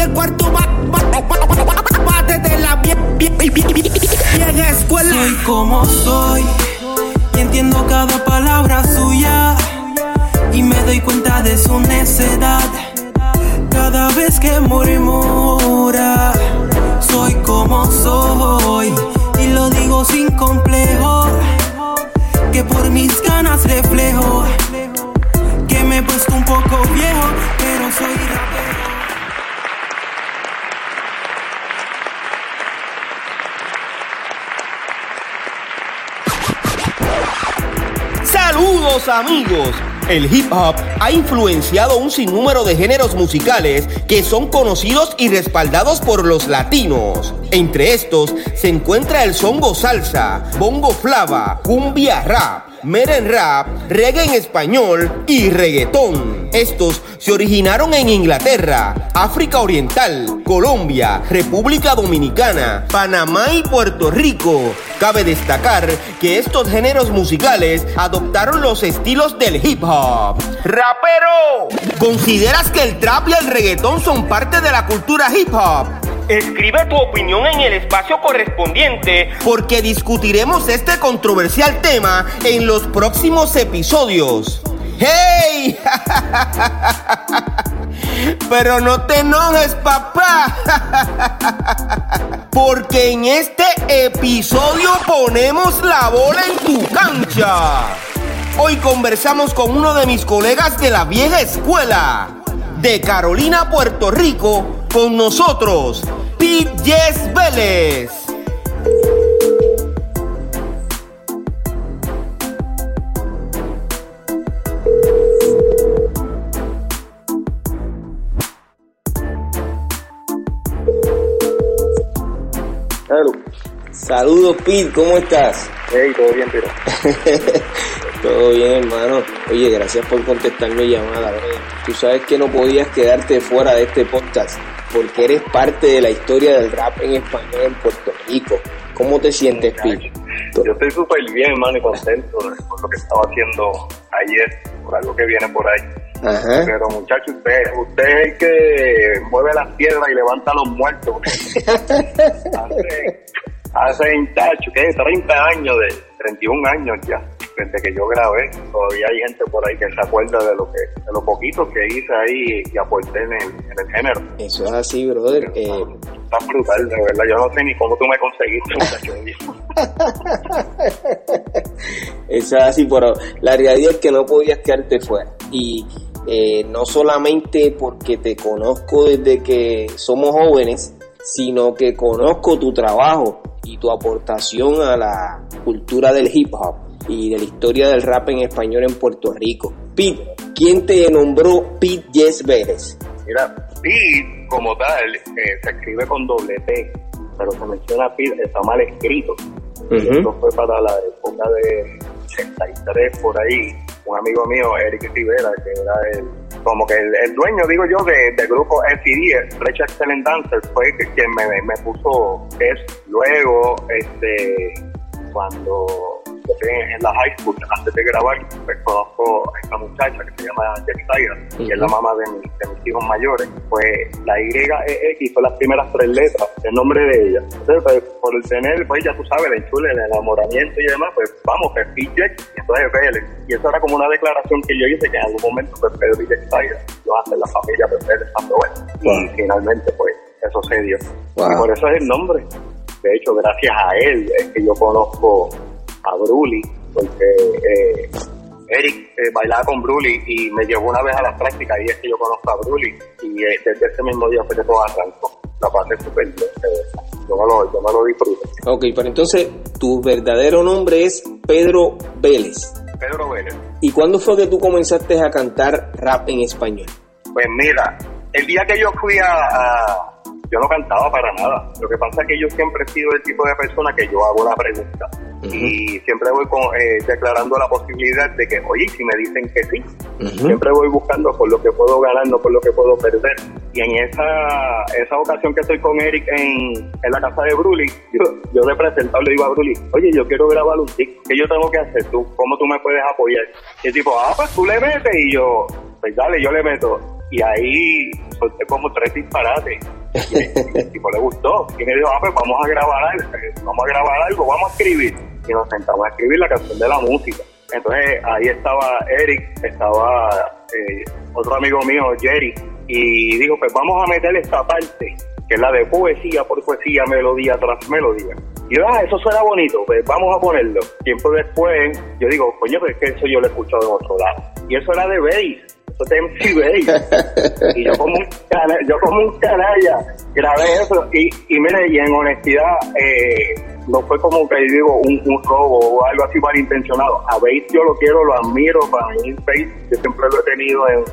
el cuarto bate de la vieja escuela. Soy como soy y entiendo cada palabra suya y me doy cuenta de su necedad cada vez que murmura. Soy como soy y lo digo sin complejo que por mis ganas reflejo que me he puesto un poco viejo Amigos. El hip hop ha influenciado un sinnúmero de géneros musicales que son conocidos y respaldados por los latinos. Entre estos se encuentra el songo salsa, bongo flava, cumbia rap, meren rap, reggae en español y reggaetón. Estos se originaron en Inglaterra, África Oriental, Colombia, República Dominicana, Panamá y Puerto Rico. Cabe destacar que estos géneros musicales adoptaron los estilos del hip hop. ¡Rapero! ¿Consideras que el trap y el reggaetón son parte de la cultura hip hop? Escribe tu opinión en el espacio correspondiente porque discutiremos este controversial tema en los próximos episodios. ¡Hey! Pero no te enojes, papá. Porque en este episodio ponemos la bola en tu cancha. Hoy conversamos con uno de mis colegas de la vieja escuela, de Carolina, Puerto Rico, con nosotros, Pete Vélez. Hello. Saludos, Pete, ¿cómo estás? Hey, todo bien, pero. Todo bien, hermano. Oye, gracias por contestar mi llamada. bro. Tú sabes que no podías quedarte fuera de este podcast porque eres parte de la historia del rap en español en Puerto Rico. ¿Cómo te sientes, Pete? Yo estoy súper bien, hermano, y contento por lo que estaba haciendo ayer, por algo que viene por ahí. Ajá. Pero, muchacho, usted, usted es el que mueve las piedras y levanta a los muertos. hace, hace, tacho, ¿qué? 30 años, de 31 años ya, desde que yo grabé. Todavía hay gente por ahí que se acuerda de lo que de lo poquito que hice ahí y aporté en el, en el género. Eso es así, brother. Eh, Está brutal, de verdad. Yo no sé ni cómo tú me conseguiste, muchacho. Eso es así, pero la realidad es que no podías quedarte fuera. Y eh, no solamente porque te conozco desde que somos jóvenes, sino que conozco tu trabajo y tu aportación a la cultura del hip hop y de la historia del rap en español en Puerto Rico. Pete, ¿quién te nombró Pete Yes Vélez? Mira, Pete, como tal, eh, se escribe con doble P, pero se menciona Pete, está mal escrito. Esto fue para la época de 83 por ahí. Un amigo mío, Eric Rivera, que era el, como que el, el dueño, digo yo, de- del grupo FD, Fresh Excellent Dancer, fue quien me, me puso es luego, este, cuando en, en la high school, antes de grabar, pues conozco a esta muchacha que se llama Jenny Tiger, y es la mamá de, mi- de mis hijos mayores. Pues la YEX fue las primeras tres letras, el nombre de ella. Entonces, pues, por el tener, pues ya tú sabes, el enchule, el enamoramiento y demás, pues vamos, pues PJ, y entonces Vélez. Y eso era como una declaración que yo hice que en algún momento pues Pedro y Jack Tiger, yo hacer la familia pues tanto bueno. Y finalmente pues eso se dio. Wow. Y por eso es el nombre. De hecho, gracias a él es que yo conozco a Bruli, porque eh, Eric eh, bailaba con Bruli y me llevó una vez a la práctica y es que yo conozco a Bruli y eh, desde ese mismo día fue que todo arrancó. La pasé súper verdad. yo me lo, yo me lo disfruto. Ok, pero entonces tu verdadero nombre es Pedro Vélez. Pedro Vélez. ¿Y cuándo fue que tú comenzaste a cantar rap en español? Pues mira, el día que yo fui a, a- Yo no cantaba para nada. Lo que pasa es que yo siempre he sido el tipo de persona que yo hago la pregunta. Y siempre voy con, eh, declarando la posibilidad de que, oye, si me dicen que sí, siempre voy buscando por lo que puedo ganar, no por lo que puedo perder. Y en esa, esa ocasión que estoy con Eric en, en la casa de Bruli, yo, yo de presentado le digo a Bruli, oye, yo quiero grabar un disco, ¿qué yo tengo que hacer? ¿Tú, ¿Cómo tú me puedes apoyar? Y el tipo, ah, pues tú le metes. Y yo, pues dale, yo le meto. Y ahí solté como tres disparates. Y el le gustó. Y me dijo, ah, pues vamos a grabar algo, vamos a grabar algo, vamos a escribir. y nos sentamos a escribir la canción de la música. Entonces ahí estaba Eric, estaba eh, otro amigo mío, Jerry, y dijo, pues vamos a meter esta parte, que es la de poesía por poesía, melodía tras melodía. Y yo, ah, eso suena bonito, pues vamos a ponerlo. Tiempo después, yo digo, coño, pues es que eso yo lo he escuchado en otro lado. Y eso era de bass, eso es y yo como un, cana- yo como un canalla grabé eso. Y, y mire, y en honestidad, eh, no fue como que digo un, un robo o algo así malintencionado. A Bass yo lo quiero, lo admiro, para mí Bass yo siempre lo he tenido en,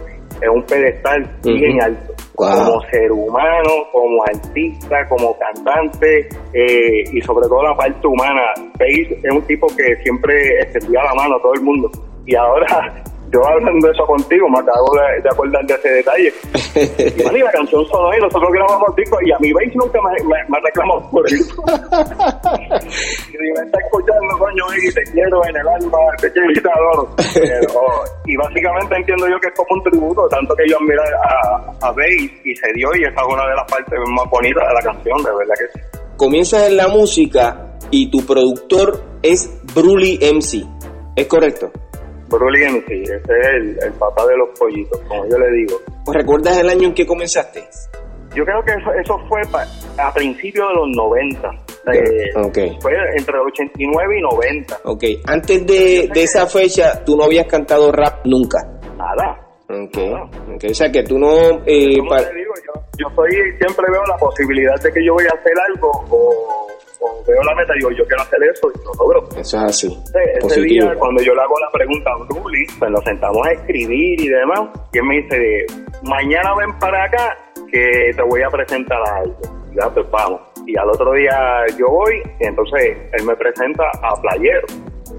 en un pedestal bien Ujú. alto. Wow. Como ser humano, como artista, como cantante eh, y sobre todo la parte humana. Bass es un tipo que siempre extendía la mano a todo el mundo. Y ahora, yo hablando de eso contigo, me acabo de, de acordar de ese detalle. Y, man, y la canción sonó y nosotros grabamos discos y a mi Bass nunca me, me, me ha reclamado por eso. y me está escuchando, coño, y te quiero en el alma, te quiero y te adoro. Pero, y básicamente entiendo yo que es como un tributo, tanto que yo admiro a, a Bass y se dio y esa es una de las partes más bonitas de la canción, de verdad que sí. Comienzas en la música y tu productor es Bruli MC. ¿Es correcto? MC, ese es el, el papá de los pollitos, como yo le digo. ¿Recuerdas el año en que comenzaste? Yo creo que eso, eso fue pa- a principios de los 90. eh, Ok. Fue entre 89 y 90. Ok. Antes de, de esa fecha, tú no habías cantado rap nunca. Nada. Ok. okay. O sea que tú no... eh, te digo, yo, yo soy, siempre veo la posibilidad de que yo voy a hacer algo o, o veo la meta y digo, yo quiero hacer eso y lo logro. Eso es así. Ese, ese día, cuando yo le hago la pregunta a Bruli, pues nos sentamos a escribir y demás, y él me dice, mañana ven para acá que te voy a presentar algo. Y ya, pues vamos. Y al otro día yo voy, y entonces él me presenta a Playero.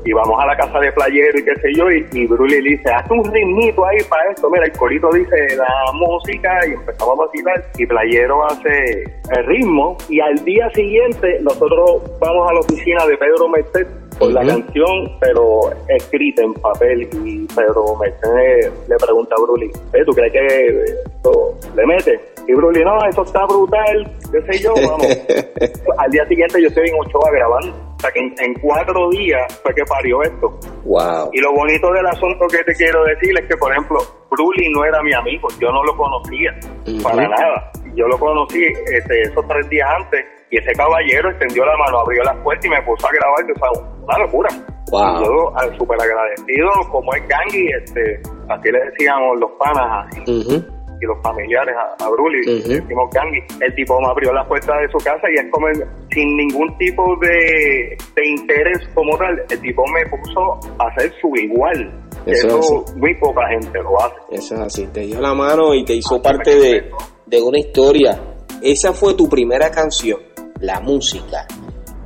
Y vamos a la casa de Playero y qué sé yo, y, y Bruli le dice, haz un ritmito ahí para esto. Mira, el corito dice la música y empezamos a vacilar. Y Playero hace el ritmo, y al día siguiente nosotros vamos a la oficina de Pedro Merced por la canción, pero escrita en papel. Y Pedro Mercedes le pregunta a Bruli, "Eh, ¿tú crees que esto le mete? Y Bruli, no, eso está brutal, qué sé yo, vamos. Al día siguiente yo estoy en Ochoa grabando. O sea que en, en cuatro días fue que parió esto. Wow. Y lo bonito del asunto que te quiero decir es que, por ejemplo, Bruli no era mi amigo, yo no lo conocía para nada. Yo lo conocí este, esos tres días antes y ese caballero extendió la mano, abrió la puerta y me puso a grabar, que fue una locura. Wow. Yo ah, súper agradecido, como es Gangui, este, así le decíamos los panas y, Ujú. y los familiares a, a Bruli, le decimos Gangui. El tipo me abrió la puerta de su casa y es como el- sin ningún tipo de, de interés como tal, el tipo me puso a hacer su igual. Eso Eso, es muy poca gente lo hace. Eso es así. Te dio la mano y te hizo parte de, de una historia. Esa fue tu primera canción, la música.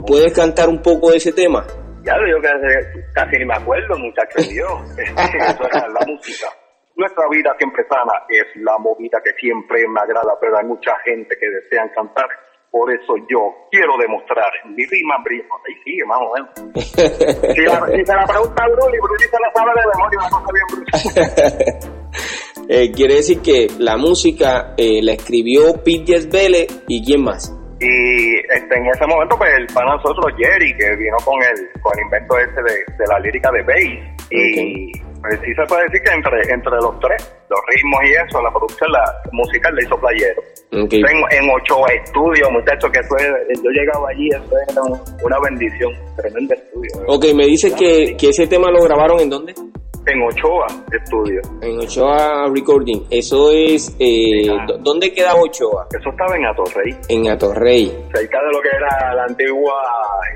¿Puedes cantar un poco de ese tema? Ya lo digo que casi ni me acuerdo, muchacho mío. Eso era la música. Nuestra vida siempre sana es la movida que siempre me agrada, pero hay mucha gente que desean cantar. Por eso yo quiero demostrar mi rima brilla. Ahí sigue, más o menos. Si, la- si se la pregunta a Bruli, Bruli se la sabe de memoria, una cosa bien brutal. Eh, quiere decir que la música eh, la escribió Pete Vélez y quién más. Y este, en ese momento, pues el para nosotros, Jerry, que vino con el, con el invento ese de, de la lírica de bass. Y pues sí se puede decir que entre, entre los tres, los ritmos y eso, la producción la musical le hizo playero. En, en ocho estudios, muchachos, que eso es- yo llegaba allí, eso era un- una bendición, tremendo estudio. Ok, me dices que, que ese tema lo grabaron en dónde? En Ochoa Estudio. En Ochoa Recording. Eso es... Eh. ¿dó- ¿Dónde queda Ochoa? Eso estaba en Atorrey, En Atorrey. cerca de lo que era la antigua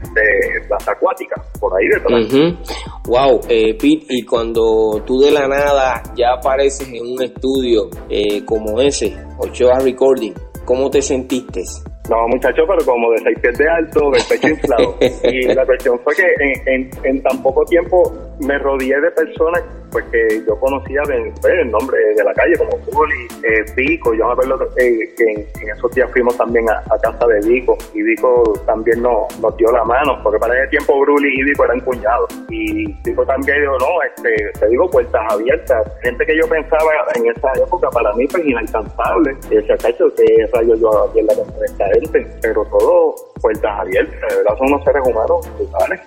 este, plaza acuática, por ahí detrás. Ujú. Wow, eh, Pete, y cuando tú de la nada ya apareces en un estudio eh, como ese, Ochoa Recording, ¿cómo te sentiste? No, muchacho, pero como de seis pies de alto, del pecho inflado. y la cuestión fue que en, en, en tan poco tiempo me rodeé de personas pues que yo conocía de, pues, el nombre de la calle, como Juli, eh, Vico. Yo me acuerdo eh, que en, en esos días fuimos también a, casa de Vico y Vico también nos, dio la mano, porque para ese tiempo Bruli y Vico eran cuñados. Y Vico también dijo, no, este, te digo, puertas abiertas. Gente que yo pensaba en esa época para mí pues inalcanzable. Y decía, cacho, que rayo yo aquí en la conferencia gente, pero todo puertas abiertas, de verdad son unos seres humanos brutales.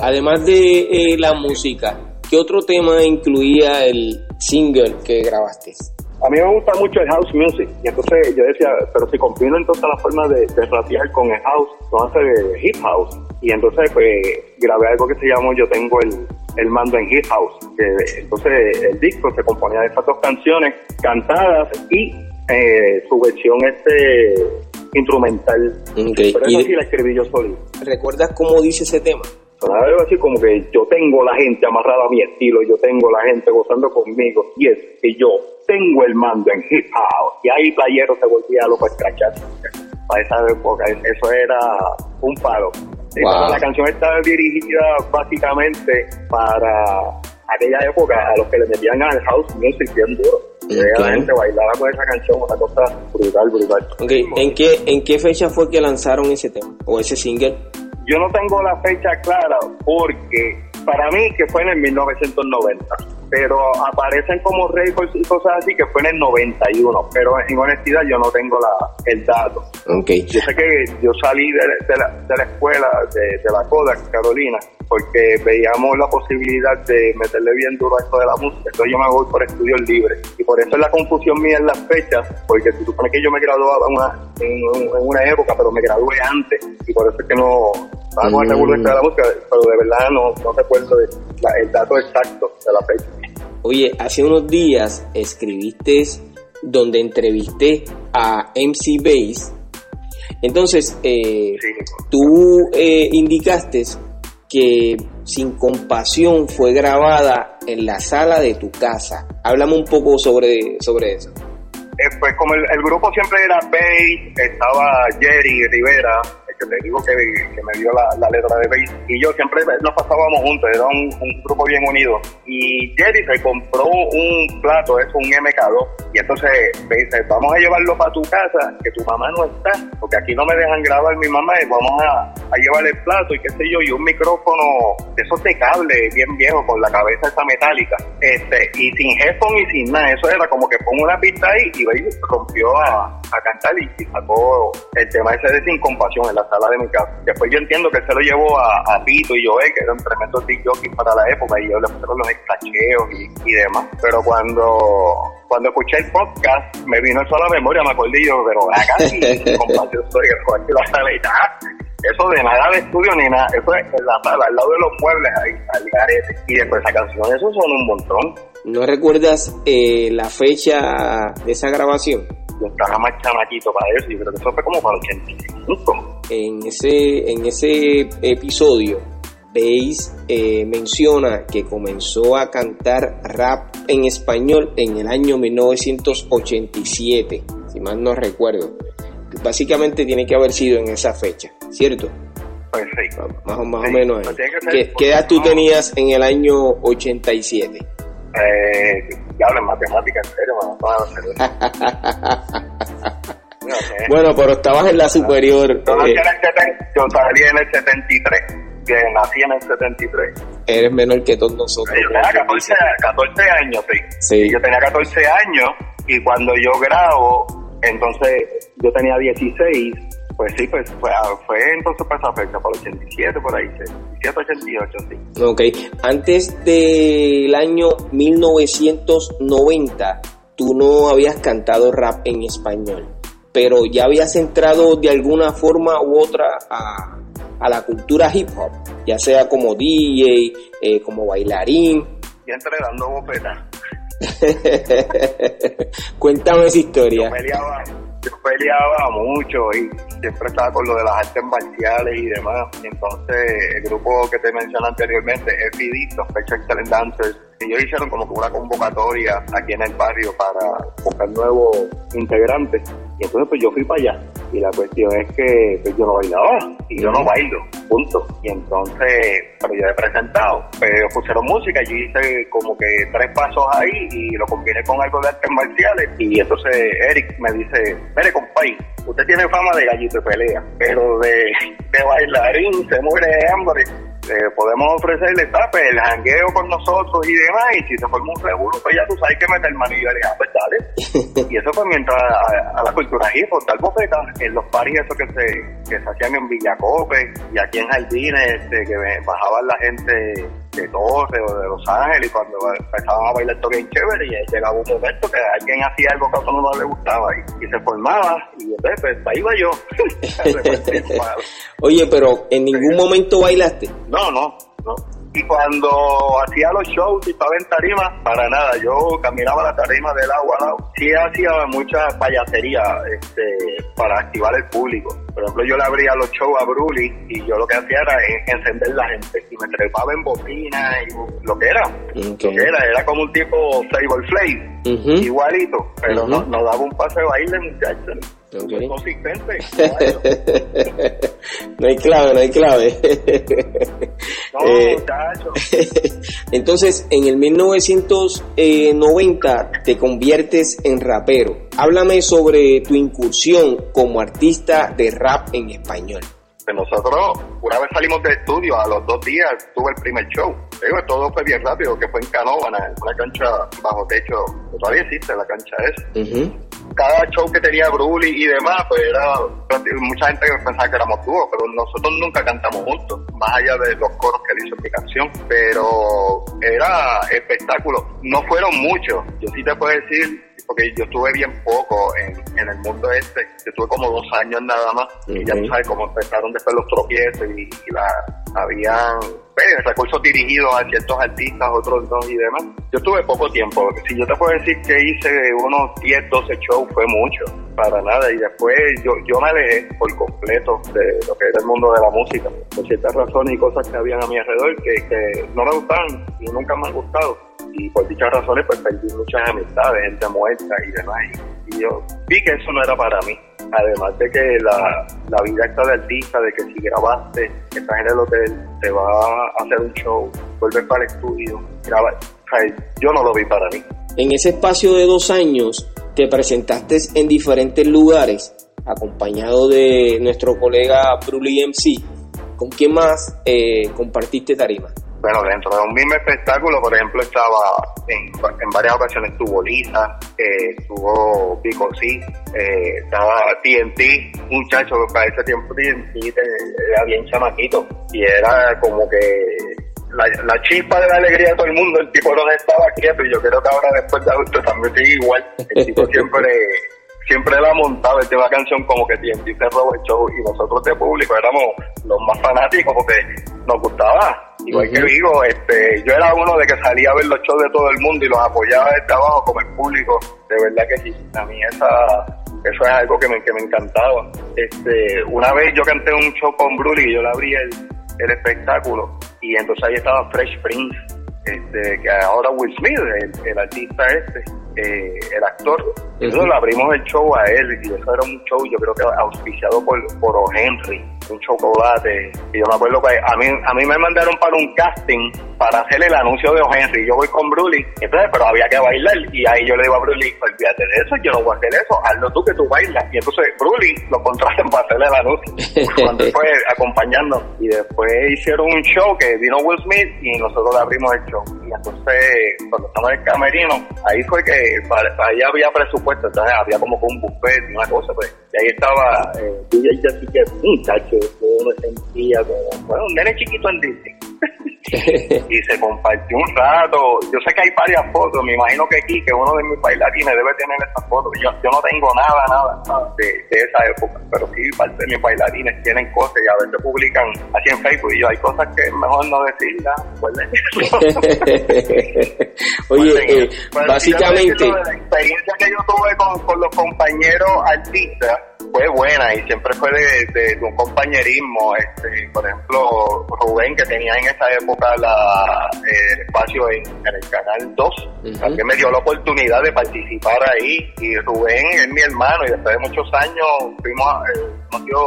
Además de eh, la música, ¿qué otro tema incluía el single que grabaste? A mí me gusta mucho el house music y entonces yo decía, pero si combino entonces la forma de, de rapear con el house, no hace hip house. Y entonces pues grabé algo que se llamó Yo tengo el, el mando en hip house. Que, entonces el disco se componía de estas dos canciones cantadas y eh, su versión este instrumental. Okay. Pero eso sí la escribí yo solito. ¿Recuerdas cómo dice ese tema? Sonaba algo así como que yo tengo la gente amarrada a mi estilo, yo tengo la gente gozando conmigo, y es que yo tengo el mando en hip hop. Y ahí playero se volvía loco a escrachar. Para esa época, eso era un palo. Wow. La canción está dirigida básicamente para aquella época a los que le metían al house music bien duro. Okay. La gente bailaba con esa canción, una cosa brutal, brutal. Okay. ¿En, qué, ¿En qué fecha fue que lanzaron ese tema o ese single? Yo no tengo la fecha clara porque para mí que fue en el 1990, pero aparecen como récords y cosas así que fue en el 91, pero en honestidad yo no tengo la, el dato. Okay. Yo sé que yo salí de, de, la, de la, escuela de, de la Kodak, Carolina, porque veíamos la posibilidad de meterle bien duro a esto de la música. Entonces yo me voy por estudios libres. Y por eso es la confusión mía en las fechas, porque se supone que yo me graduaba una, en, en, una época, pero me gradué antes. Y por eso es que no con el revuelo de la música, pero de verdad no, no recuerdo el dato exacto de la fecha. Oye, hace unos días escribiste donde entrevisté a MC Base. Entonces, eh, sí. tú eh, indicaste que Sin Compasión fue grabada en la sala de tu casa. Háblame un poco sobre, sobre eso. Eh, pues como el, el, grupo siempre era Bass, estaba Jerry Rivera, que te digo que, que me dio la, la, letra de Bass, y yo siempre nos pasábamos juntos, era un, un, grupo bien unido. Y Jerry se compró un plato, es un MK2, y entonces me dice, vamos a llevarlo para tu casa, que tu mamá no está, porque aquí no me dejan grabar mi mamá, y vamos a, a llevar el plato y qué sé yo, y un micrófono de esos de cable bien viejo, con la cabeza esa metálica, este, y sin headphone y sin nada, eso era como que pongo una pista ahí y y rompió a, a cantar y, sacó el tema ese de Sin Compasión en la sala de mi casa. Después yo entiendo que se lo llevó a, a Tito y Joel, que eran tremendos jockeys para la época, y yo le pusieron los escacheos y, y, demás. Pero cuando, cuando escuché el podcast, me vino eso a la memoria, me acordé yo, pero acá Sin Compasión, soy el la nada. Eso de nada de estudio ni nada, eso es en la sala, al lado de los muebles ahí, al garete. Y después esa canción, eso son un montón. ¿No recuerdas eh, la fecha de esa grabación? Yo estaba más chamaquito para eso, y creo que eso fue como para el 85. En ese, en ese episodio, Bass eh, menciona que comenzó a cantar rap en español en el año 1987, si mal no recuerdo. Básicamente tiene que haber sido en esa fecha, ¿cierto? Pues sí. Más, más sí. o menos ahí. ¿Qué, ¿Qué, edad tú tenías en el año 87? Eh, ya hablo en matemáticas, en serio, no sé. Bueno, pero estabas en la superior. Yo, eh, yo salí en el 73, que nací en el 73. Eres menor que todos nosotros. Yo tenía 14, 14 años, sí. sí. Yo tenía 14 años y cuando yo grabo, entonces yo tenía 16 pues sí, pues fue, fue entonces para esa fecha, para el 87, por ahí, 87, 88, sí. Ok, antes del año 1990, tú no habías cantado rap en español, pero ya habías entrado de alguna forma u otra a, a la cultura hip hop, ya sea como DJ, eh, como bailarín. Y entré dando bofetas. Cuéntame esa historia. Yo peleaba, yo peleaba mucho y siempre estaba con lo de las artes marciales y demás. Entonces, el grupo que te mencioné anteriormente, FID, los Special Excellent Dancers, ellos hicieron como que una convocatoria aquí en el barrio para buscar nuevos integrantes. Y entonces pues yo fui para allá. Y la cuestión es que pues, yo no bailaba. Y yo no bailo, punto. Y entonces, pero yo he presentado. Pero pusieron música, yo hice como que tres pasos ahí y lo combiné con algo de artes marciales. Y entonces Eric me dice, mire compay, usted tiene fama de gallito de pelea, pero de, de bailarín se muere de hambre eh, podemos ofrecerle pues, el jangueo con nosotros y demás, y si se forma un seguro, pues ya tú sabes que meter mano y ah, pues dale. y eso fue mientras a, la cultura hip hop, tal bofeta, en los paris esos que se, que se hacían en Villacope y aquí en Jardines, este, que bajaban la gente de Torre o de Los Ángeles y cuando empezaban a bailar todo bien chévere y llegaba un momento que alguien hacía algo que a otro no le gustaba y, se formaba y entonces pues ahí iba yo. Oye, pero en ningún momento bailaste. No, no, no. Y cuando hacía los shows y estaba en tarima, para nada, yo caminaba la tarima del agua al lado. Sí hacía mucha payasería este, para activar el público. Por ejemplo, yo le abría los shows a Bruli y yo lo que hacía era encender la gente. Y me trepaba en bocina y lo que era. Lo que era, era como un tipo Flavor Flame, igualito. Pero no, no daba un pase de baile, muchachos. Consistente. no hay clave, no hay clave. no, eh, entonces, en el 1990 te conviertes en rapero. Háblame sobre tu incursión como artista de rap en español. Nosotros, una vez salimos de estudio, a los dos días tuve el primer show. Digo, todo fue bien rápido, que fue en Canóvana, una cancha bajo techo, todavía existe la cancha esa. Cada show que tenía Bruli y demás, pues era, mucha gente pensaba que éramos dúos, pero nosotros nunca cantamos juntos, más allá de los coros que él hizo mi canción, pero era espectáculo. No fueron muchos, yo sí te puedo decir porque yo estuve bien poco en, el mundo este, yo estuve como dos años nada más, y ya tú sabes cómo empezaron después los tropiezos y, la, habían pues, recursos dirigidos a ciertos artistas, otros no y demás. Yo estuve poco tiempo, si yo te puedo decir que hice unos 10, 12 shows, fue mucho, para nada, y después yo, yo me alejé por completo de lo que era el mundo de la música, por ciertas razones y cosas que habían a mi alrededor que, no me gustaban y nunca me han gustado y por dichas razones pues perdí muchas amistades, gente muerta y demás. Y, yo vi que eso no era para mí. Además de que la, la vida está de artista, de que si grabaste, estás en el hotel, te va a hacer un show, vuelves para el estudio, grabas. yo no lo vi para mí. En ese espacio de dos años te presentaste en diferentes lugares, acompañado de nuestro colega Bruli MC. ¿Con quién más eh, compartiste tarima? bueno, dentro de un mismo espectáculo, por ejemplo, estaba en, varias ocasiones estuvo Lisa, eh, estuvo Pico C, eh, estaba TNT, un muchacho que para ese tiempo TNT era bien chamaquito y era como que la, la, chispa de la alegría de todo el mundo, el tipo no estaba quieto y yo creo que ahora después de adulto también sigue igual, el tipo siempre siempre la montaba, este canción como que TNT se robó el show y nosotros de público éramos los más fanáticos porque nos gustaba Igual que digo, este, yo era uno de que salía a ver los shows de todo el mundo y los apoyaba desde abajo como el público. De verdad que sí, a mí esa, eso es algo que me, que me encantaba. Este, una vez yo canté un show con Bruli y yo le abrí el, el espectáculo. Y entonces ahí estaba Fresh Prince, este, que ahora Will Smith, el, el artista este, eh, el actor. Entonces le abrimos el show a él y eso era un show yo creo que auspiciado por, por o. Henry un chocolate. Y yo me acuerdo que a mí, a mí me mandaron para un casting para hacer el anuncio de O'Henry. Yo voy con Bruli, entonces, pero había que bailar. Y ahí yo le digo a Bruli, olvídate de eso, yo no voy a hacer eso, hazlo tú que tú bailas. Y entonces Bruli lo contratan para hacerle el anuncio. Cuando fue acompañando. Y después hicieron un show que vino Will Smith y nosotros le abrimos el show. Y entonces, cuando estamos en el camerino, ahí fue que ahí había presupuesto, entonces había como un buffet, una cosa, pues. Y ahí estaba eh, DJ Jessica, muchacho, uno sentía como, bueno, un nene chiquito en Disney. y se compartió un rato. Yo sé que hay varias fotos, me imagino que aquí, que uno de mis bailarines debe tener esas fotos. Yo, yo no tengo nada, nada, de, esa época, pero sí parte de mis bailarines tienen cosas y a veces publican así en Facebook y yo hay cosas que es mejor no decirlas. Oye, eh, básicamente... La experiencia que yo tuve con, con los compañeros artistas fue buena y siempre fue de, un compañerismo. Este, por ejemplo, Rubén, que tenía en esa época la, el espacio en, el Canal 2, también me dio la oportunidad de participar ahí. Y Rubén es mi hermano y después de muchos años fuimos, eh,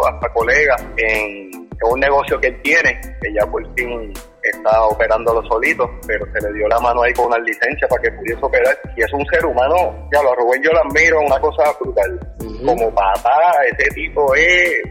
hasta colegas en, un negocio que él tiene, que ya por fin está operándolo solito, pero se le dio la mano ahí con una licencia para que pudiese operar. Y es un ser humano, ya lo Rubén yo lo admiro, una cosa brutal. Como papá, ese tipo es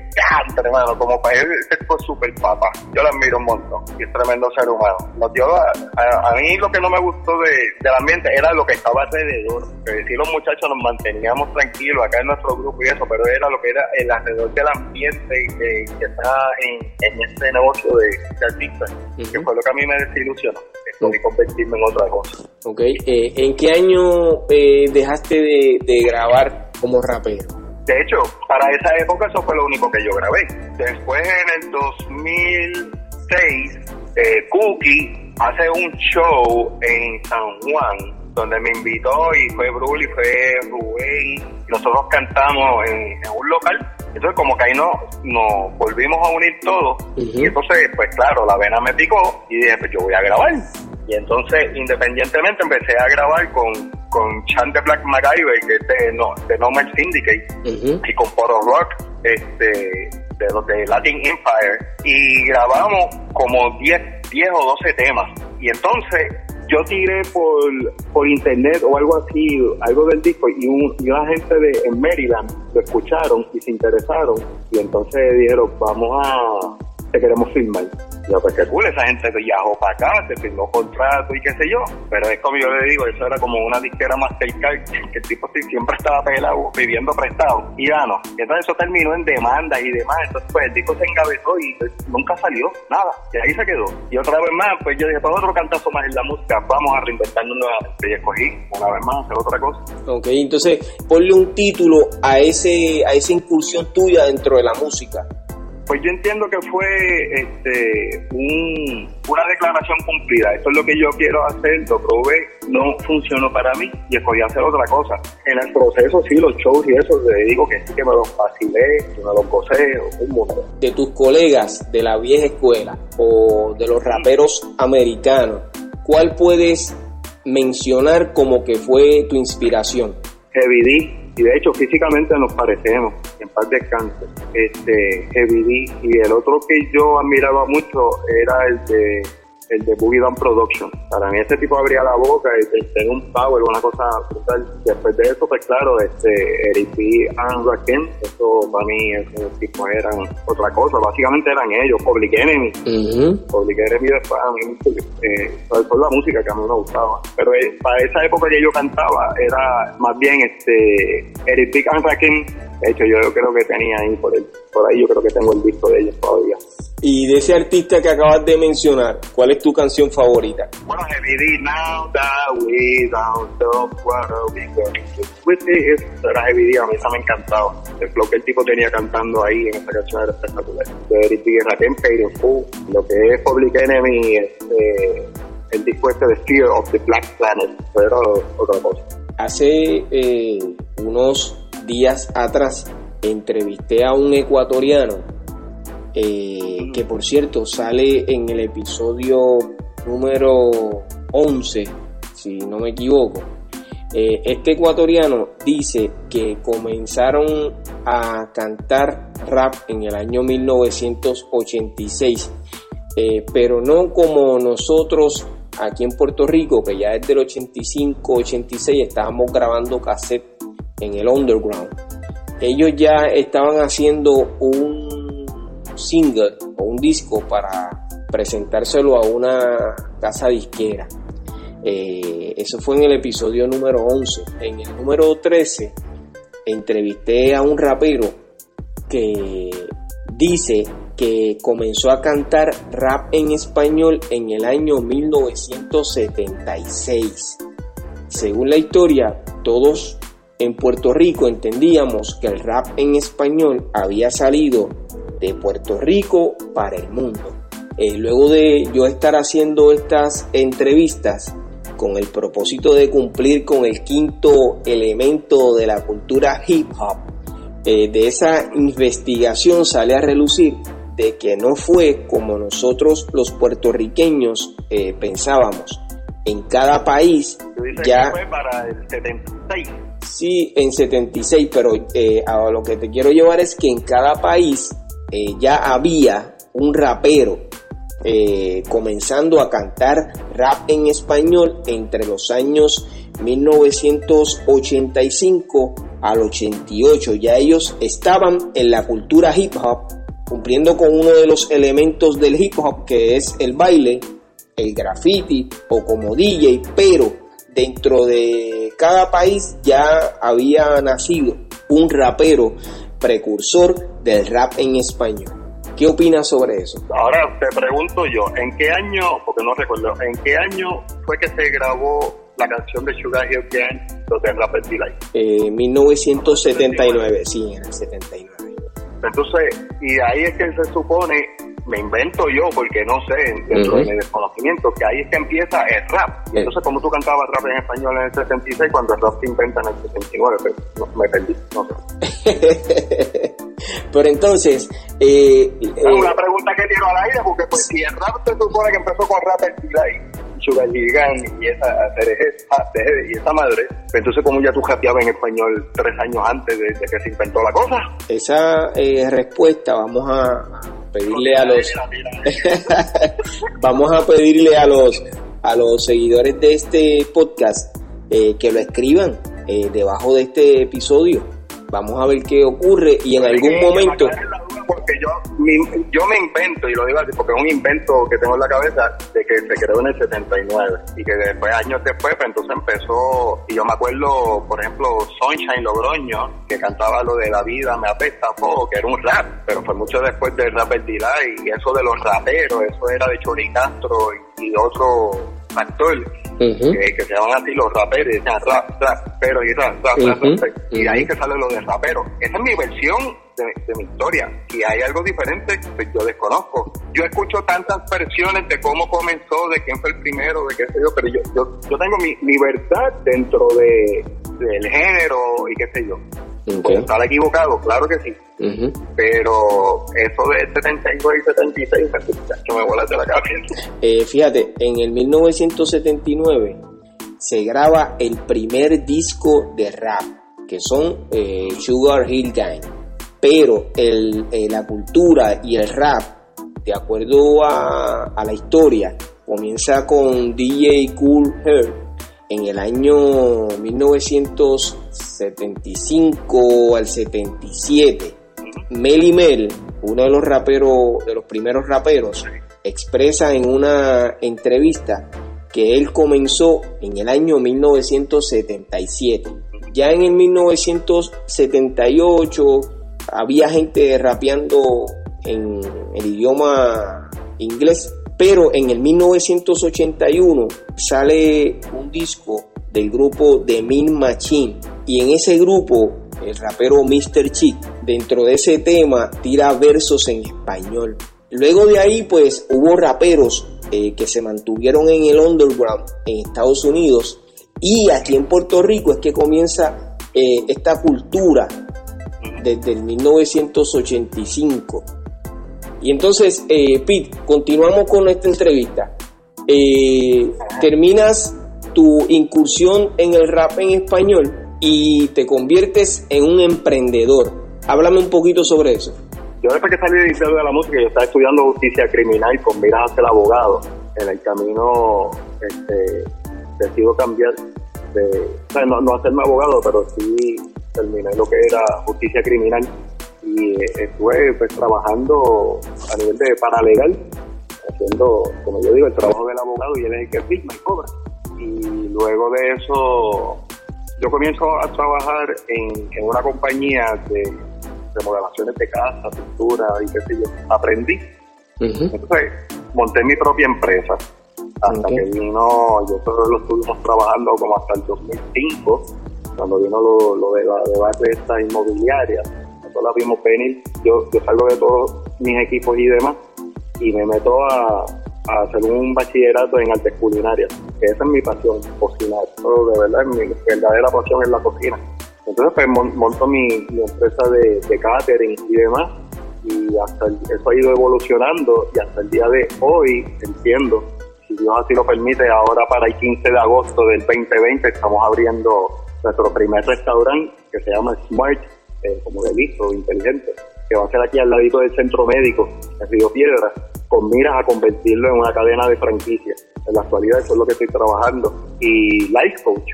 hermano, como para él es súper papá. Yo lo admiro un montón y es tremendo ser humano. Nos dio a, mí lo que no me gustó de, del ambiente era lo que estaba alrededor. Que si los muchachos nos manteníamos tranquilos acá en nuestro grupo y eso, pero era lo que era el alrededor del ambiente que, que está en, en este negocio de, de artistas, que fue lo que a mí me desilusionó. Esto y convertirme en otra cosa. Ok, eh, ¿en qué año eh, dejaste de, de grabar como rapero? De hecho, para esa época eso fue lo único que yo grabé. Después en el 2006, eh, Cookie hace un show en San Juan donde me invitó y fue Brul y fue Rubén. Nosotros cantamos en, un local. Entonces como que ahí nos, nos volvimos a unir todos. Y entonces, pues claro, la vena me picó y dije, pues yo voy a grabar. Y entonces, independientemente, empecé a grabar con, con Chante Black MacGyver, que es de, no, de Nomad Syndicate, y con Poro Rock, este, de los de Latin Empire. Y grabamos como 10, 10 o 12 temas. Y entonces, yo tiré por, por internet o algo así, algo del disco, y, un, y una gente de, en Maryland lo escucharon y se interesaron. Y entonces dijeron, vamos a, te queremos filmar. Yo, pues qué cool, esa gente viajó para acá, se firmó contrato y qué sé yo. Pero es como yo le digo, eso era como una disquera Mastercard, que el tipo siempre estaba pelado, viviendo prestado, y ya no. entonces eso terminó en demanda y demás. Entonces, pues el disco se engavetó y pues, nunca salió, nada. Y ahí se quedó. Y otra vez más, pues yo dije, pues otro cantazo más en la música, vamos a reinventarnos nuevamente. Y escogí, una vez más, hacer otra cosa. Ok, entonces ponle un título a ese a esa incursión tuya dentro de la música. Pues yo entiendo que fue este, una declaración cumplida. Esto es lo que yo quiero hacer, lo probé, no funcionó para mí y escogí hacer otra cosa. En el proceso, sí, los shows y eso, te digo que sí que me los facilé, que me los gocé, un mundo. De tus colegas de la vieja escuela o de los raperos americanos, ¿cuál puedes mencionar como que fue tu inspiración? Heavy D, y de hecho físicamente nos parecemos, en paz descanse, este, Heavy D, y el otro que yo admiraba mucho era el de el de Boogie Down Production. Para mí ese tipo abría la boca y tenía un power, una cosa brutal. Después de eso, pues claro, este, Eric B. and Rakim, eso para mí esos tipos eran otra cosa, básicamente eran ellos, Public Enemy. Public Enemy después a mí, eh, fue la música que a mí me gustaba. Pero eh, para esa época que yo cantaba era más bien este Eric B. and Rakim. De hecho, yo creo que tenía ahí por, el, por ahí, yo creo que tengo el disco de ellos todavía. Y de ese artista que acabas de mencionar, ¿cuál es tu canción favorita? Bueno, Heavy Now That We Don't Know What We Going To With It, era Heavy D, a mí esa me encantaba. El flow que el tipo tenía cantando ahí en esa canción era espectacular. De Eric B. Fool, lo que es Public Enemy, este, el disco este de Fear of the Black Planet, era otra cosa. Hace eh, unos días atrás entrevisté a un ecuatoriano eh, que por cierto sale en el episodio número 11, si no me equivoco. Eh, este ecuatoriano dice que comenzaron a cantar rap en el año 1986, eh, pero no como nosotros aquí en Puerto Rico, que ya desde el 85-86 estábamos grabando cassette en el underground. Ellos ya estaban haciendo un single o un disco para presentárselo a una casa disquera. Eh, eso fue en el episodio número 11. En el número 13 entrevisté a un rapero que dice que comenzó a cantar rap en español en el año 1976. Según la historia, todos en Puerto Rico entendíamos que el rap en español había salido de Puerto Rico para el mundo. Eh, luego de yo estar haciendo estas entrevistas con el propósito de cumplir con el quinto elemento de la cultura hip hop, eh, de esa investigación sale a relucir de que no fue como nosotros los puertorriqueños eh, pensábamos. En cada país ya... fue para el 76. Sí, en 76, pero a lo que te quiero llevar es que en cada país eh, ya había un rapero eh, comenzando a cantar rap en español entre los años 1985 al 88. Ya ellos estaban en la cultura hip hop, cumpliendo con uno de los elementos del hip hop que es el baile, el graffiti o como DJ, pero dentro de cada país ya había nacido un rapero precursor del rap en español. ¿Qué opinas sobre eso? Ahora te pregunto yo, ¿en qué año, porque no recuerdo, en qué año fue que se grabó la canción de Sugar Hill Gang, los de Rapper Delight? Eh, 1979, sí, en el 79. Entonces, y ahí es que se supone me invento yo, porque no sé, dentro de mi desconocimiento, que ahí es que empieza el rap. Entonces, como tú cantabas rap en español en el 66, cuando el rap se inventa en el 69, pues, me perdí, no sé. Pero entonces... Eh, eh, una pregunta que tiro al aire, porque pues si el rap se supone que empezó con rap en Sugar Gang y esa y esa madre, pues entonces como ya tú jateabas en español tres años antes de, que se inventó la cosa. Esa eh, respuesta vamos a pedirle a los vamos a pedirle a los a los seguidores de este podcast eh, que lo escriban eh, debajo de este episodio. Vamos a ver qué ocurre y en algún momento porque yo, yo me invento, y lo digo así porque es un invento que tengo en la cabeza, de que se creó en el 79 y que después, años después, pues entonces empezó, y yo me acuerdo, por ejemplo, Sunshine Logroño, que cantaba lo de la vida me apesta poco, que era un rap, pero fue mucho después del rap El y eso de los raperos, eso era de Chori Castro y, otro actor que, se llaman así los raperos, y decían rap, rap, pero y rap, rap, rap, y de ahí que sale lo de rapero. Esa es mi versión de, mi historia. y hay algo diferente, pues yo desconozco. Yo escucho tantas versiones de cómo comenzó, de quién fue el primero, de qué sé yo, pero yo, yo, yo tengo mi, mi verdad dentro de, del género y qué sé yo. Okay. estar equivocado, claro que sí. Pero eso de 72 y 76 que me vuela de la cabeza. Eh, fíjate, en el 1979 se graba el primer disco de rap, que son eh, Sugar Hill Gang pero el, eh, la cultura y el rap, de acuerdo a, la historia, comienza con DJ Cool Herc en el año 1975 al 77. Melly Mel, uno de los raperos, de los primeros raperos, expresa en una entrevista que él comenzó en el año 1977. Ya en el 1978 había gente rapeando en el idioma inglés, pero en el 1981 sale un disco del grupo The Min Machine y en ese grupo el rapero Mr. Chick dentro de ese tema tira versos en español. Luego de ahí pues hubo raperos eh, que se mantuvieron en el underground en Estados Unidos y aquí en Puerto Rico es que comienza eh, esta cultura desde el 1985. Y entonces, eh, Pete, continuamos con esta entrevista. Eh, terminas tu incursión en el rap en español y te conviertes en un emprendedor. Háblame un poquito sobre eso. Yo después que salí de de la música, yo estaba estudiando justicia criminal con miras a ser abogado. En el camino este, decido cambiar de, no, no hacerme abogado, pero sí terminé lo que era justicia criminal y eh, estuve pues trabajando a nivel de paralegal, haciendo, como yo digo, el trabajo del abogado y él es el que firma y cobra. Y luego de eso yo comienzo a trabajar en, una compañía de remodelaciones de casa, pintura y qué sé yo. Aprendí. Entonces monté mi propia empresa. Hasta que vino, yo solo lo estuvimos trabajando como hasta el 2005 cuando vino lo, lo de la debate de esta inmobiliaria, nosotros la vimos venir, yo, yo salgo de todos mis equipos y demás y me meto a, hacer un bachillerato en artes culinarias, que esa es mi pasión, cocinar, todo de verdad, mi verdadera pasión es la cocina. Entonces pues monto mi, empresa de, de, catering y demás y hasta eso ha ido evolucionando y hasta el día de hoy entiendo, si Dios así lo permite, ahora para el 15 de agosto del 2020 estamos abriendo nuestro primer restaurante que se llama Smart, eh, como de listo, inteligente, que va a ser aquí al ladito del centro médico, en Río Piedra, con miras a convertirlo en una cadena de franquicias. En la actualidad eso es lo que estoy trabajando. Y Life Coach,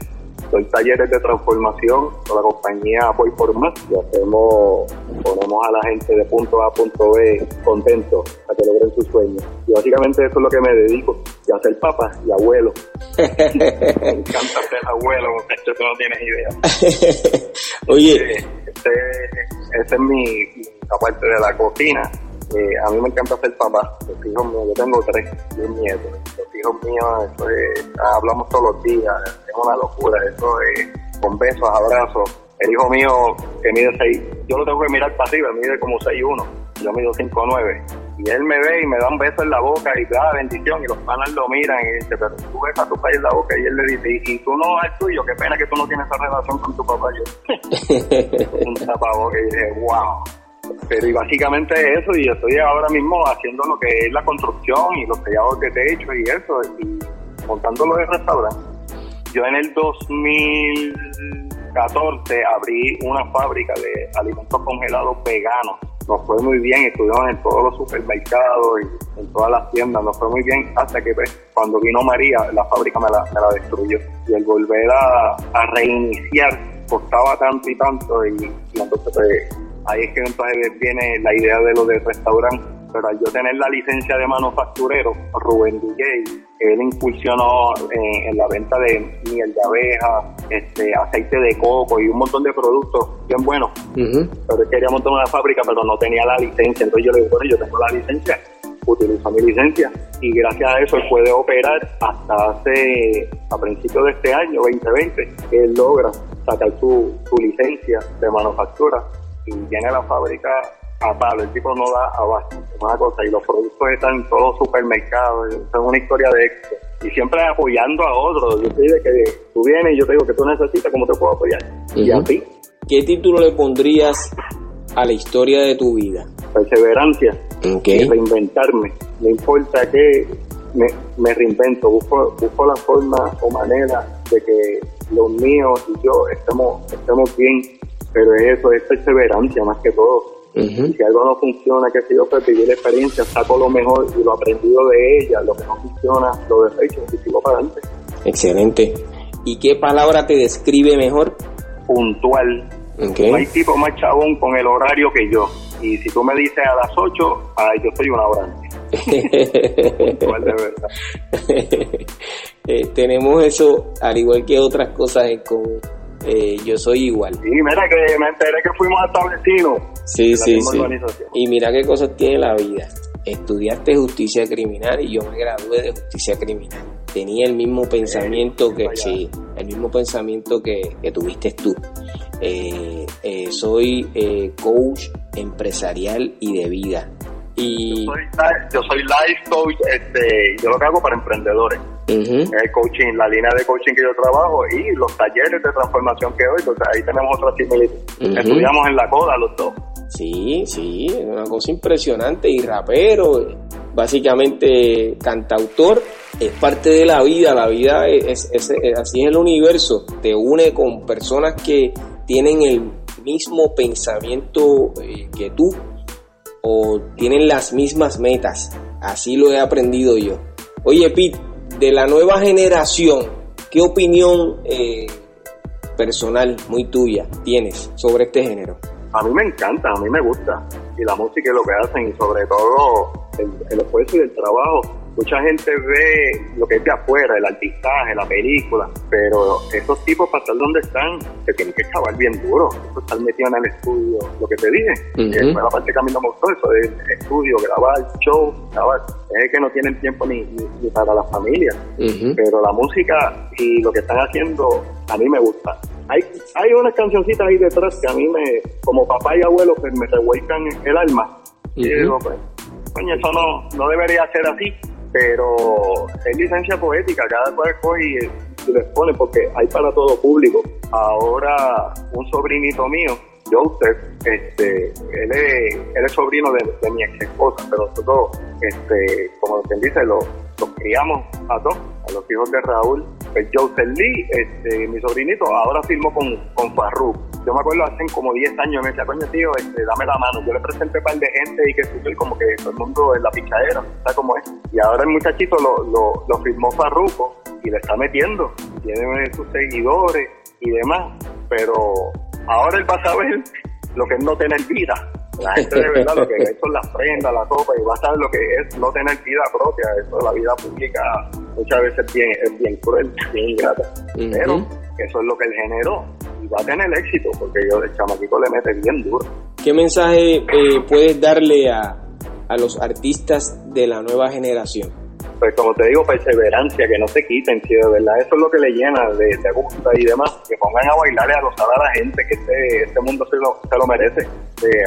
doy talleres de transformación con la compañía Voy por Más y hacemos, ponemos a la gente de punto A a punto B contento a que logren sus sueños. Y básicamente eso es lo que me dedico, y a ser papá y abuelo. me encanta ser abuelo, esto tú no tienes idea. Oye. Este, este, es mi, aparte de la cocina, eh, a mí me encanta ser papá. Los hijos míos, yo tengo tres, y nietos. Los hijos míos, eso es, hablamos todos los días, es una locura. Eso es con besos, abrazos. El hijo mío que mide 6, yo lo tengo que mirar para arriba, mide como 6'1, yo mido 5'9. Y él me ve y me da un beso en la boca y da bendición. Y los panas lo miran y dice, pero tú ves a tu país en la boca. Y él le dice, y, tú no al tuyo, qué pena que tú no tienes esa relación con tu papá. Yo, un tapaboca y dije, wow. Pero y básicamente eso, y estoy ahora mismo haciendo lo que es la construcción y los sellados de techo y eso, y montándolo de restaurante. Yo en el 2014 abrí una fábrica de alimentos congelados veganos. Nos fue muy bien, estuvimos en todos los supermercados y en todas las tiendas, nos fue muy bien hasta que pues, cuando vino María la fábrica me la, me la destruyó. Y el volver a, a reiniciar costaba tanto y tanto y, y entonces pues ahí es que entonces viene la idea de lo del restaurante. Pero al yo tener la licencia de manufacturero, Rubén DJ, él incursionó en, la venta de miel de abeja, este, aceite de coco y un montón de productos bien buenos. Pero él quería montar una fábrica, pero no tenía la licencia. Entonces yo le digo, bueno, yo tengo la licencia, utilizo mi licencia. Y gracias a eso él puede operar hasta hace, a principios de este año, 2020, él logra sacar su, su licencia de manufactura y tiene la fábrica a palo, el tipo no da abasto, es una cosa, y los productos están en todos los supermercados, es una historia de éxito. Y siempre apoyando a otros, yo te digo que tú vienes y yo te digo que tú necesitas, ¿cómo te puedo apoyar? Y a ti. ¿Qué título le pondrías a la historia de tu vida? Perseverancia, reinventarme, no importa qué, me, me reinvento, busco, busco la forma o manera de que los míos y yo estemos, estemos bien pero eso, es perseverancia más que todo. Si algo no funciona, que si yo pues vivir la experiencia, saco lo mejor y lo aprendido de ella, lo que no funciona, lo desecho y sigo para adelante. Excelente. ¿Y qué palabra te describe mejor? Puntual. No hay tipo más chabón con el horario que yo. Y si tú me dices a las 8, ay, yo soy una hora. Puntual de verdad. Eh, tenemos eso, al igual que otras cosas en común eh, yo soy igual. Sí, mira que me enteré que fuimos establecidos. Sí, sí, sí. Y mira qué cosas tiene la vida. Estudiaste justicia criminal y yo me gradué de justicia criminal. Tenía el mismo pensamiento que, sí, el mismo pensamiento que, tuviste tú. Eh, eh, soy coach empresarial y de vida. Y... Yo, soy, yo soy life coach, este, yo lo que hago para emprendedores el coaching, la línea de coaching que yo trabajo y los talleres de transformación que hoy, entonces ahí tenemos otra similitud. Estudiamos en la coda los dos. Sí, sí, una cosa impresionante y rapero, básicamente cantautor, es parte de la vida, la vida es, así es el universo, te une con personas que tienen el mismo pensamiento eh, que tú o tienen las mismas metas, así lo he aprendido yo. Oye, Pete, de la nueva generación, ¿qué opinión eh, personal, muy tuya, tienes sobre este género? A mí me encanta, a mí me gusta. Y la música es lo que hacen y sobre todo el, el esfuerzo y el trabajo mucha gente ve lo que es de afuera, el artistaje, la película, pero esos tipos para estar donde están, se tienen que excavar bien duro, eso estar metido en el estudio, lo que te dije, que fue la parte que a mí no me gustó, eso de estudio, grabar, show, grabar, es que no tienen tiempo ni, ni, para la familia, pero la música y lo que están haciendo a mí me gusta. Hay, hay unas cancioncitas ahí detrás que a mí me, como papá y abuelo, pues me revuelcan el alma. Y digo, pues, coño, eso no, no debería ser así pero es licencia poética, cada cual coge y, les pone porque hay para todo público. Ahora un sobrinito mío, Joseph, este, él es, él es sobrino de, mi ex esposa, pero nosotros, este, como quien dice, los, criamos a todos, a los hijos de Raúl. Pues Joseph Lee, este, mi sobrinito, ahora firmó con, con Farru yo me acuerdo hace como 10 años, me decía, coño tío, este, dame la mano. Yo le presenté un par de gente y que súper como que todo el mundo en la pichadera, ¿sabes cómo es? Y ahora el muchachito lo, lo, lo firmó Farruko y le está metiendo. Tiene sus seguidores y demás, pero ahora él va a saber lo que es no tener vida. La gente de verdad lo que es son las prendas, la ropa y va a saber lo que es no tener vida propia. Eso la vida pública muchas veces es bien, es bien cruel, bien ingrata. Pero eso es lo que él generó y va a tener éxito porque yo el chamaquito le mete bien duro. ¿Qué mensaje eh, puedes darle a, a los artistas de la nueva generación? Pues como te digo, perseverancia, que no se quiten, si de verdad eso es lo que le llena de, de gusta y demás, que pongan a bailar y a gozar a la gente, que este, este mundo se lo, se lo merece.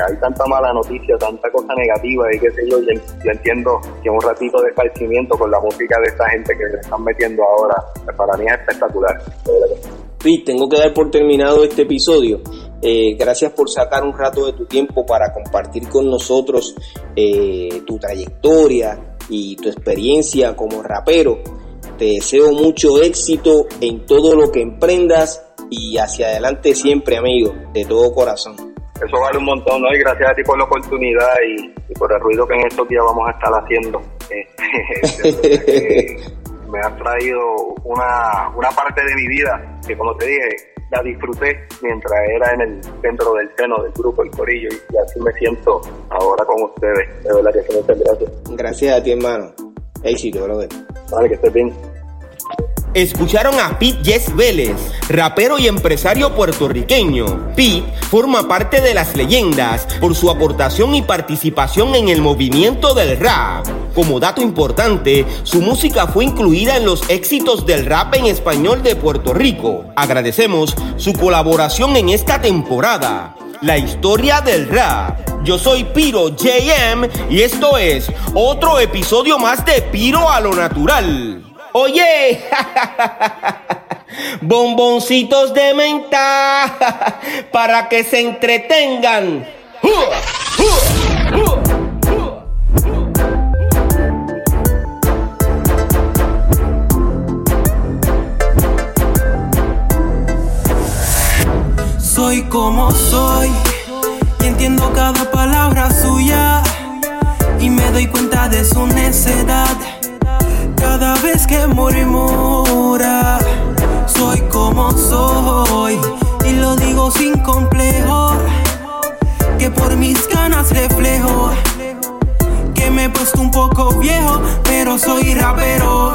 hay tanta mala noticia, tanta cosa negativa y qué sé yo, yo, entiendo que un ratito de esparcimiento con la música de esta gente que le están metiendo ahora, pues para mí es espectacular. Pete, tengo que dar por terminado este episodio. Eh, gracias por sacar un rato de tu tiempo para compartir con nosotros eh, tu trayectoria, y tu experiencia como rapero. Te deseo mucho éxito en todo lo que emprendas y hacia adelante siempre, amigo, de todo corazón. Eso vale un montón, ¿no? Y gracias a ti por la oportunidad y, por el ruido que en estos días vamos a estar haciendo. Este, me ha traído una, una parte de mi vida que, como te dije, la disfruté mientras era en el dentro del seno del grupo El Corillo y, así me siento ahora con ustedes. De verdad que muchas gracias. Gracias a ti, hermano. Éxito, brother. Vale, que estés bien. Escucharon a Pete Jess Vélez, rapero y empresario puertorriqueño. Pete forma parte de las leyendas por su aportación y participación en el movimiento del rap. Como dato importante, su música fue incluida en los éxitos del rap en español de Puerto Rico. Agradecemos su colaboración en esta temporada. La historia del rap. Yo soy Piro JM y esto es otro episodio más de Piro a lo natural. Oye, bomboncitos de menta para que se entretengan. Soy como soy y entiendo cada palabra suya y me doy cuenta de su necedad cada vez que murmura. Soy como soy y lo digo sin complejo. Que por mis ganas reflejo que me he puesto un poco viejo, pero soy rapero.